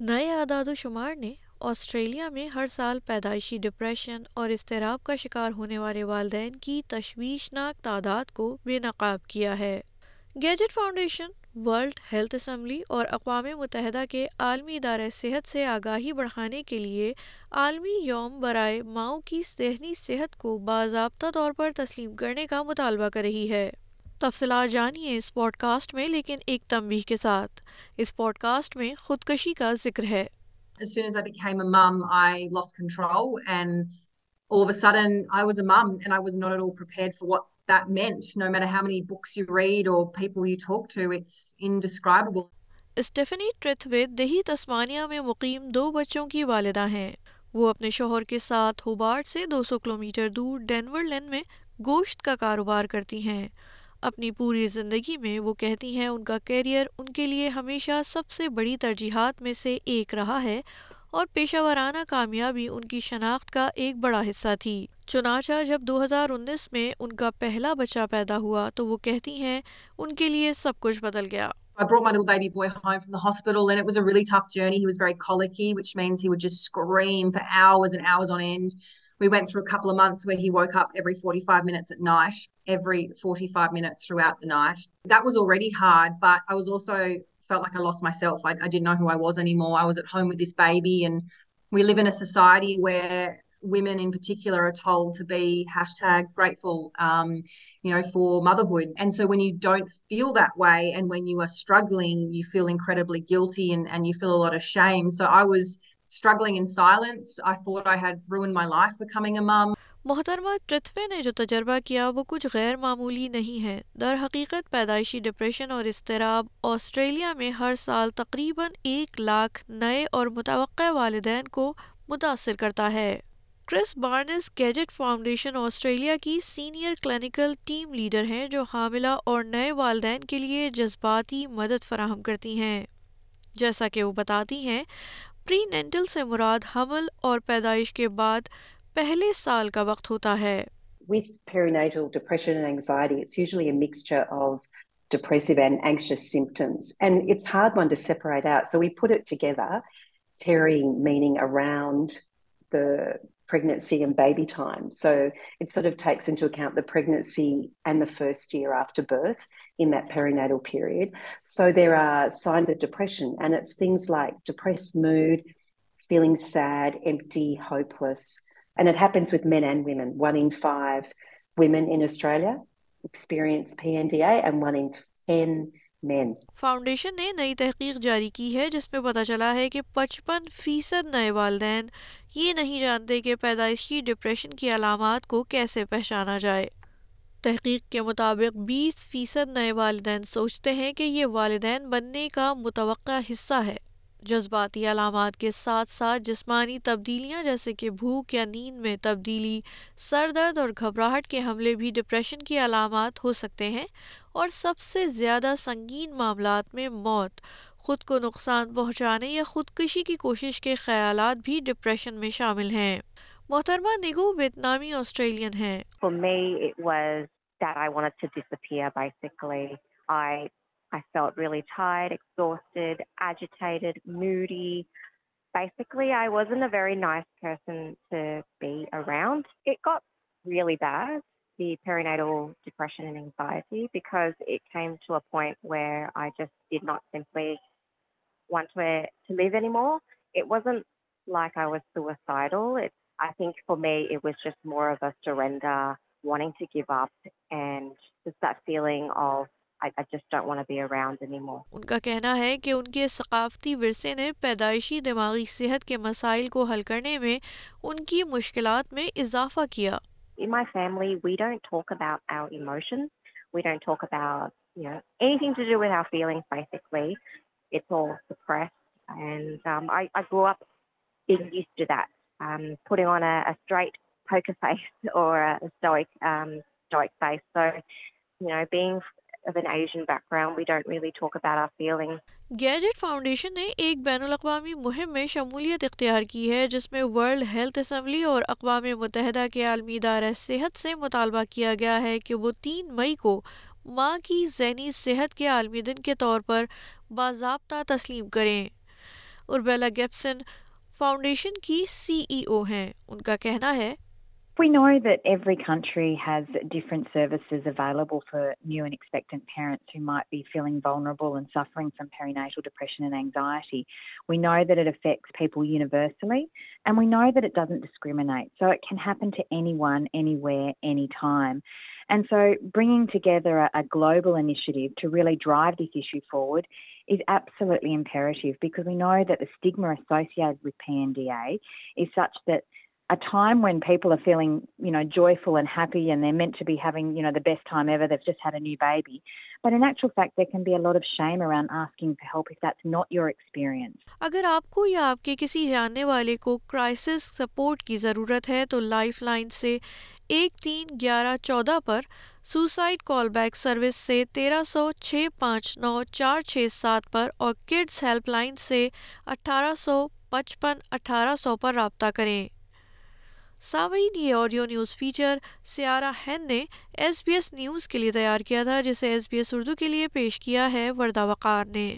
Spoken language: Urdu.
نئے اعداد و شمار نے آسٹریلیا میں ہر سال پیدائشی ڈپریشن اور اضطراب کا شکار ہونے والے والدین کی تشویشناک تعداد کو بے نقاب کیا ہے گیجٹ فاؤنڈیشن ورلڈ ہیلتھ اسمبلی اور اقوام متحدہ کے عالمی ادارے صحت سے آگاہی بڑھانے کے لیے عالمی یوم برائے ماؤں کی ذہنی صحت کو باضابطہ طور پر تسلیم کرنے کا مطالبہ کر رہی ہے تفصیلات جانیے اس پوڈ کاسٹ میں لیکن ایک تمبی کے ساتھ اس پوڈ کاسٹ میں خودکشی کا ذکر ہے اسٹیفنی دیہی تسمانیہ میں مقیم دو بچوں کی والدہ ہیں وہ اپنے شوہر کے ساتھ ہوبارٹ سے دو سو کلو میٹر دور ڈینور لینڈ میں گوشت کا کاروبار کرتی ہیں اپنی پوری زندگی میں وہ کہتی ہیں ان کا کیریئر ان کے لیے ہمیشہ سب سے بڑی ترجیحات میں سے ایک رہا ہے اور پیشہ ورانہ کامیابی ان کی شناخت کا ایک بڑا حصہ تھی چنانچہ جب دو ہزار انیس میں ان کا پہلا بچہ پیدا ہوا تو وہ کہتی ہیں ان کے لیے سب کچھ بدل گیا I brought my little baby boy home from the hospital and it was a really tough journey. He was very colicky, which means he would just scream for hours and hours on end. We went through a couple of months where he woke up every 45 minutes at night, every 45 minutes throughout the night. That was already hard, but I was also felt like I lost myself. I, I didn't know who I was anymore. I was at home with this baby and we live in a society where women in particular are told to be hashtag grateful, um, you know, for motherhood. And so when you don't feel that way and when you are struggling, you feel incredibly guilty and, and you feel a lot of shame. So I was struggling in silence. I I thought had ruined my life becoming a mum. محترمہ نے جو تجربہ کیا وہ کچھ غیر معمولی نہیں ہے در حقیقت پیدائشی ڈپریشن اور اضطراب آسٹریلیا میں ہر سال تقریباً ایک لاکھ نئے اور متوقع والدین کو متاثر کرتا ہے کرس بارنس گیجٹ فاؤنڈیشن آسٹریلیا کی سینئر کلینکل ٹیم لیڈر ہیں جو حاملہ اور نئے والدین کے لیے جذباتی مدد فراہم کرتی ہیں جیسا کہ وہ بتاتی ہیں پری نینٹل سے مراد حمل اور پیدائش کے بعد پہلے سال کا وقت ہوتا ہے with perinatal depression and anxiety it's usually a mixture of depressive and anxious symptoms and it's hard one to separate out so we put it together peri meaning around the pregnancy by بیان سر چوکی ہم the pregnancy and the first year after birth in perinatal period so there are signs depression and at things like dress مر فیلی sad empty Hare and it happens with men and women one in five women Australia experience one in men foundation نے نئی تحقیق جاری کی ہے جس میں پتہ چلا ہے کہ پچپن فیصد نئے والدین یہ نہیں جانتے کہ پیدائشی ڈپریشن کی علامات کو کیسے پہچانا جائے تحقیق کے مطابق بیس فیصد نئے والدین سوچتے ہیں کہ یہ والدین بننے کا متوقع حصہ ہے جذباتی علامات کے ساتھ ساتھ جسمانی تبدیلیاں جیسے کہ بھوک یا نیند میں تبدیلی سر درد اور گھبراہٹ کے حملے بھی ڈپریشن کی علامات ہو سکتے ہیں اور سب سے زیادہ سنگین معاملات میں موت خود کو نقصان پہنچانے یا خودکشی کی کوشش کے خیالات بھی ڈپریشن میں شامل ہیں محترمہ نگو ویتنامی آسٹریلین ہیں میری I wasn't very nice person to be around really دور نا روشن پا رہی because at time to a point where I just did not seem phi one to لے جمع at wasn't like I was to worse I think for meat was just more restaurant warning to give up and the فیلی of ان کا کہنا ہے کہ ان کے ثقافتی ورثے نے پیدائشی دماغی صحت کے مسائل کو حل کرنے میں ان کی مشکلات میں اضافہ کیا In my family, we don't talk about our emotions. We don't talk about, you know, anything to do with our feelings, basically. It's all suppressed. And um, I, I grew up being used to that, um, putting on a, a straight poker face or a stoic, um, stoic face. So, you know, being گیجٹ فاؤنڈیشن نے ایک بین الاقوامی مہم میں شمولیت اختیار کی ہے جس میں ورلڈ ہیلتھ اسمبلی اور اقوام متحدہ کے عالمی ادارہ صحت سے مطالبہ کیا گیا ہے کہ وہ تین مئی کو ماں کی ذہنی صحت کے عالمی دن کے طور پر باضابطہ تسلیم کریں اربیلا گیپسن فاؤنڈیشن کی سی ای او ہیں ان کا کہنا ہے وی نور دوری country ہزرنٹ services available for new and expect بو نربوسن دیکھو یونیورسل اینڈ وی نار doesn't discriminate so it can happen to Ayan anyway M Ed so بریگیگ together it گلوریبل انٹیو to well ای ڈرسری food اسپسلٹلیٹ a a a time time when people are feeling, you you know, know, joyful and and happy they're meant to be be having, the best ever. They've just had new baby. But in actual fact, there can lot of shame around asking for help if that's not your experience. اگر آپ کو یا آپ کے کسی جاننے والے کو کرائسس سپورٹ کی ضرورت ہے تو لائف لائن سے ایک تین گیارہ چودہ پر سوسائڈ کال بیک سروس سے تیرہ سو چھ پانچ نو چار چھ سات پر اور کڈز ہیلپ لائن سے اٹھارہ سو پچپن اٹھارہ سو پر رابطہ کریں یہ آڈیو نیوز فیچر سیارہ ہین نے ایس بی ایس نیوز کے لیے تیار کیا تھا جسے ایس بی ایس اردو کے لیے پیش کیا ہے وردہ وقار نے